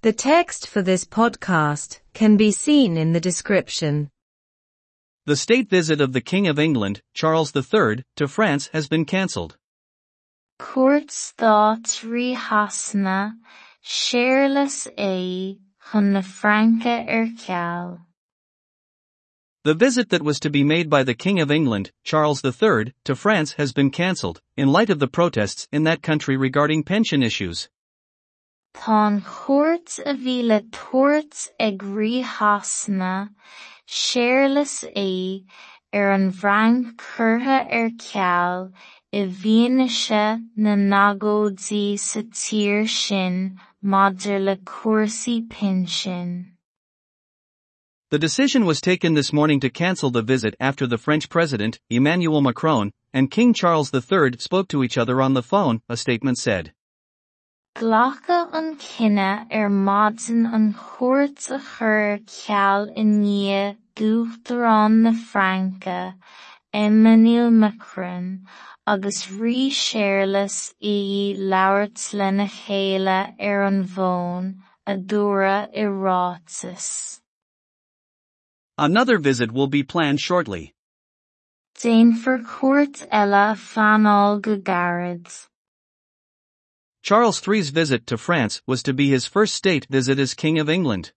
The text for this podcast can be seen in the description. The state visit of the King of England, Charles III, to France has been cancelled. Cuairt dá trí é chun Franca ar. The visit that was to be made by the King of England, Charles III, to France has been cancelled, in light of the protests in that country regarding pension issues. Tá cuairt a bhí le tuairt ag ríthasanna, séarlas é ar an bhfianaise na. The decision was taken this morning to cancel the visit after the French President, Emmanuel Macron, and King Charles III spoke to each other on the phone, a statement said. Ghlacha an cinenne ar maidin an chuairt a chur ceall i dúchtarán na Franca, Emmanuel Macron, agus rí séarlas í labhairt lena chéile ar an bhfón, a dúradh i ráiteas. Another visit will be planned shortly. Déanfar cuairt eile fanail go gairid. Charles III's visit to France was to be his first state visit as King of England.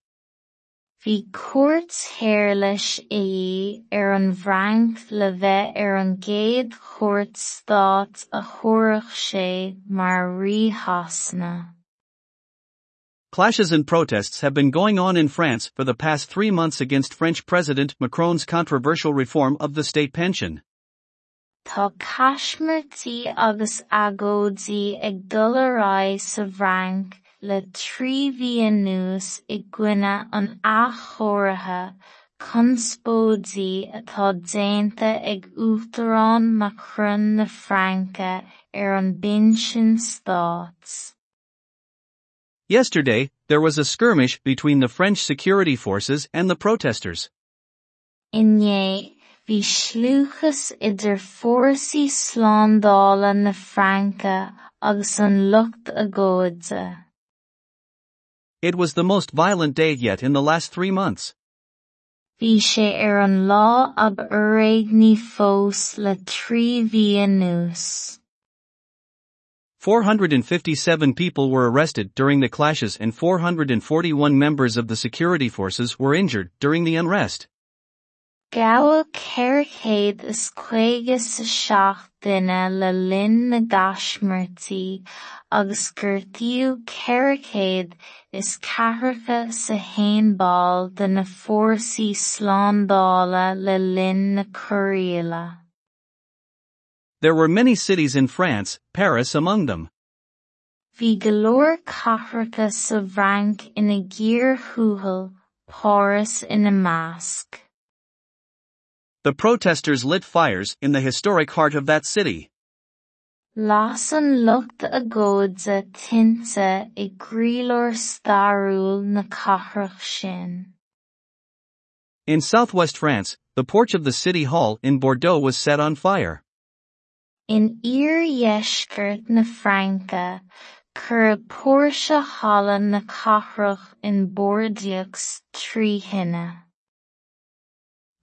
Bhí cuairt thar leis é ar an bhreang le bheith ar an gcéad chuairt stát a chóireadh sé mar ríthasanna. Clashes and protests have been going on in France for the past three months against French President Macron's controversial reform of the state pension. Tá agus agóidí ag dul ar aghaidh sa bhreang le trí bhliain nús i gcoinne an achomhairthe conspóidí atá déanta ag Uachtarán Macron na Franca ar an bpinsean stát. Yesterday, there was a skirmish between the French security forces and the protesters. Inné, bhí slúchas idir fórsaí na Franca agus an lucht agóide. It was the most violent day yet in the last three months. Bhí sé ar an lá ab fós le trí bhliain 457 people were arrested during the clashes and 441 members of the security forces were injured during the unrest. Gabhadh ceithrechéad is caoga sa seacht duine le linn na gaismirtí agus gortaíodh ceithrechéad is ceathracha sa hainbáil de na fórsaí slándála le linn na cóiríola. There were many cities in France, Paris among them. Bhí leor cathracha sa bhreang ina gcíor thuathal, Páras ina measc. The protesters lit fires in the historic heart of that city. Las an lucht agóide tinte i gcraoladh stairiúil na cathrach sin. In southwest France, the porch of the city hall in Bordeaux was set on fire. In iar-dheisceart na Franca, chur póirse halla na cathrach in Bordeaux tríthine.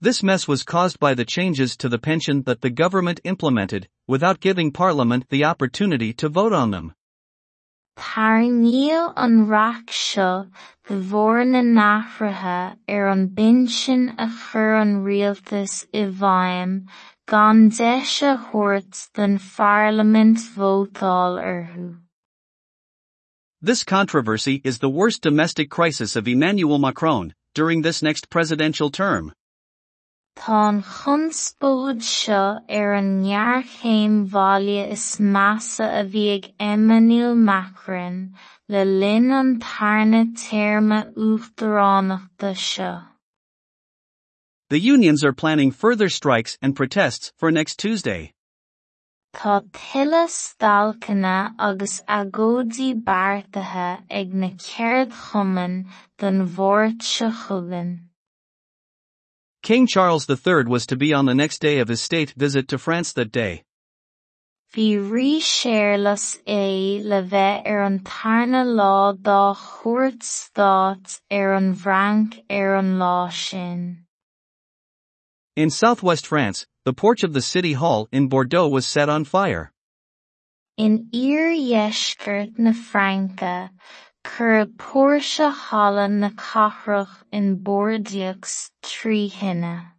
This mess was caused by the changes to the pension that the government implemented, without giving Parliament the opportunity to vote on them. Tarníodh an reacht seo de bharr na nathraithe ar an bpinsean a chur an rialtas i bhfeidhm gan deis a thabhairt den Pharlamint vótáil orthu. This controversy is the worst domestic crisis of Emmanuel Macron during this next presidential term. Tá chunspóid seo ar an ndearchéim bhaile is measa a Emmanuel Macron le linn an tarna téarma uachtaránachta seo. The unions are planning further strikes and protests for next Tuesday. Tá tuilleadh stailceanna agus agóidí beartaithe ag na chumann den bhórt seo chugainn. King Charles III was to be on the next day of his state visit to France that day. Bhí rí séarlas é le bheith ar er an tarna lá dá chuairt Stát ar er an bhfranc ar er an lá sin. In southwest France, the porch of the city hall in Bordeaux was set on fire. In iar-dheisceart na Fraince, chur póirse halla na in Bordeaux trí tine.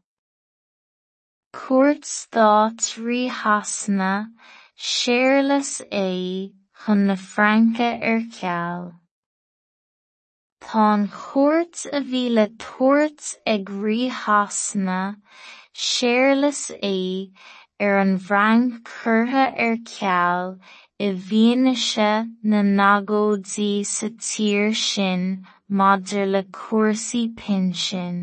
Cuairt Stát ríthasana Séarlas é chun na Fraince ar ceall. Tá an chuairt a bhí le séarlas é an i bhfianaise na nagóidí sa tír sin maidir le cúrsaí pinsin.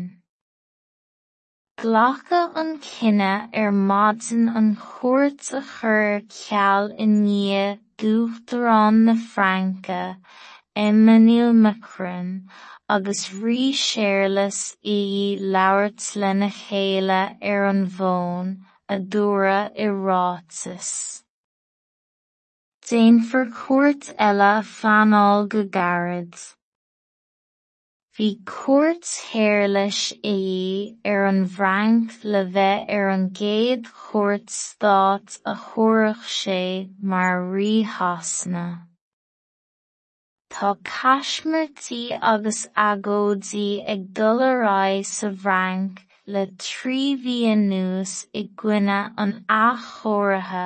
Ghlacha an cinenne ar er maidin an chuairt a chur ceall i ndiaidh dúchtarán na Fraince Emmanuel Macron agus rí séarlas í labhairt lena chéile ar an i ráiteas. Déanfar cuairt eile fanáil go gairid. Bhí cuairt thair leis a dí ar an bhfrainc le bheith ar an gcéad chuairt stáit a chuaireadh sé mar ríthasna. Tá caiismirtí agus agódaí ag dulrá sa bhrainc le trí bhíon nús i gcuine an achóirithe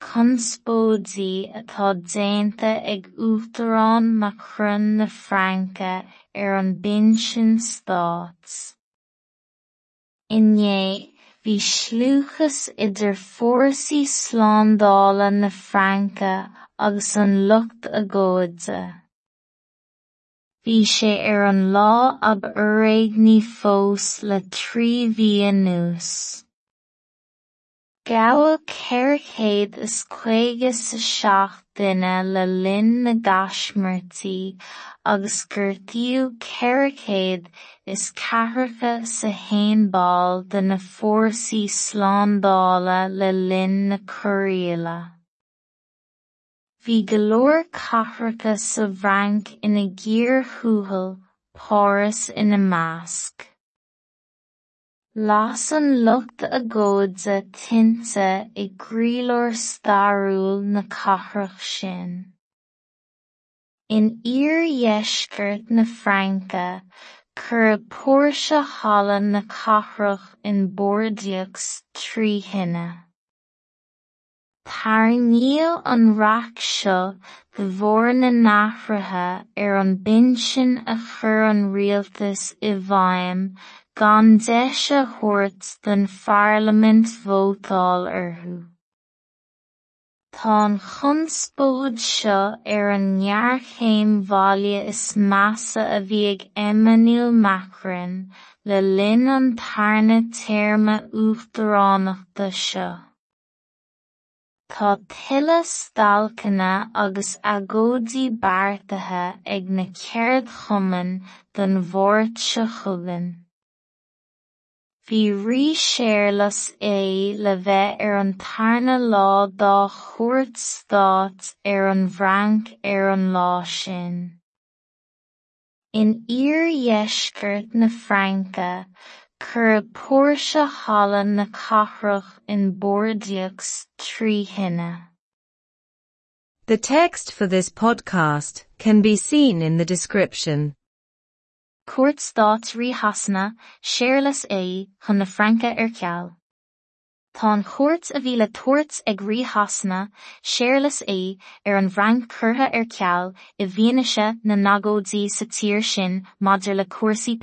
conspóidí atá déanta ag Uachtarán Macron na Fraince ar an bpinsean Stát. Inné, bhí slúchas idir fórsaí slándála na Fraince agus an lucht agóide. Bhí sé ar an lá ab uirigní fós le trí mhí anuas. Chéad is caoga sa seacht duine le linn na gaismiortaí agus gur dtíodh ceithre chéad is ceathracha sa hainbáil de na fórsaí slándála le linn na cóiríola. Bhí go leor cathracha sa bhfranc ina gcíor-thúthal páras ina measc. Las looked lucht agóide tinte i gcraoladh stairiúil na cathrach sin. In iar-dheisceart na Fraince, chur póirse Hála na cathrach in Bordeaux trí tine. Tarnaíodh an reach seo de bharr na n-athraithe ar an bpinsean a chur an rialtas i bhfeidhm gan deise thuairt den Pharlaimint vótáil orthu. Tá an chunspóid seo ar an ngearchéim bhaile is measa a bhí ag Emmanuel Macron le linn an tarna téarma uachtaránachta seo. Tá tuilleadh stalcanna agus agóidí beartaithe ag na ceard chumann den bhórt seo chugainn. Bhí rí séarlas é le bheith ar an tarna lá dá chuairt Stát ar an bhfranc ar an lá sin. In iar-dheisceart na Fraince, chur póirse halla na cathrach in Bordeaux trí. The text for this podcast can be seen in the description. Cuairt Stát ríthasana séarlas é chun na Fraince ar ceall. Tá chuairt a bhí le tabhairt ag ríthasana séarlas é ar an bhfranc curtha ar ceall i bhfianaise na nagóidí sa tír sin maidir le cuasaí.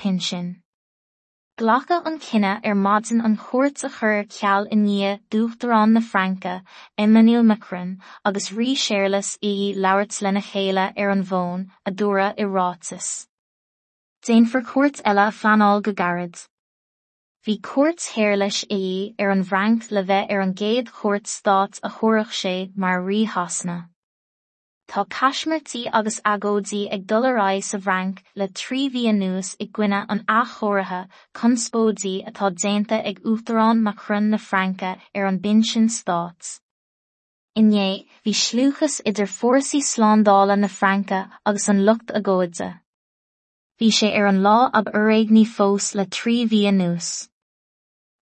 Ghlacha an cinenne ar maidin an chuairt a chur ceall i ndiaidh dúchtarán na Fraince Emmanuel Macron agus rí séarlas í labhairt lena chéile ar an bhfón a dúradh i ráiteas. Déanfar cuairt eile fleanáil go gairid. Bhí cuairt shaorlas é ar an bhfranc le bheith ar an gcéad chuairt Stát a thabharfadh sé mar ríthasana. Tá caismiortaí agus agóidí ag dul ar aghaidh sa bhfranc le trí mhí anuas i gcoinne an athchomhartha conspóidí atá déanta ag Uachtarán Macron na Fraince ar an bpinsean Stát. Inné hí slúchas idir fórsaí sláándála na Franca agus an lucht agóide. Bhí sé ar an lá ab uréigní fós le trí bhí nús.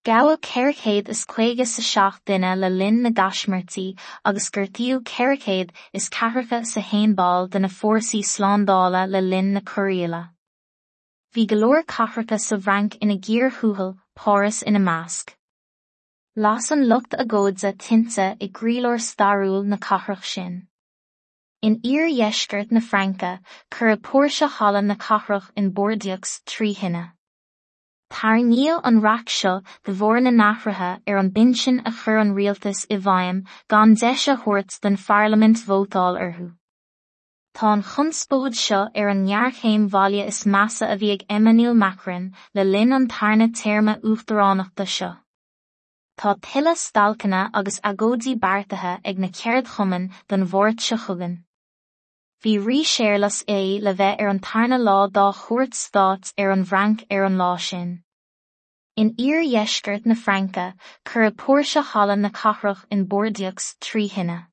Gabha ceircéad is chuige sa seach duine le linn na gasmartí agus gurtíú ceircéad is cearcha sa héinbáil de na fórsaí sláándála le linn na choíile. Bhí golóir cathracha sa bhrank ina ggéar thuúthal páras ina másc. Las an lucht agóide tinte i gcraoladh stairiúil na cathrach sin. In iar-dheisceart na Franca chur póirse hallan na cathrach in Bordeaux trí hinne. Tarníal an rac seo de bhór na nachrathe ar an binsin a chur an rialtas i bhaim gan deise thuirt den Parliament vótáil orthu. Tá an chunspóid seo ar an nearchéim bhaile is measa a bhí ag Emmanuel Macron le linn an tarna téirme uachtaránachta seo. Tá tuile stalcanna agus agóidí beartaithe ag na ceard chumann don bhórt se chugan. Bhí rí séirlas é le bheith ar an tarna lá dá chuirt stát ar an bhranc ar an lá sin. In iar-dheisceart na Franca chur póirse hallan na cathrach in Bordeaux trí hinne.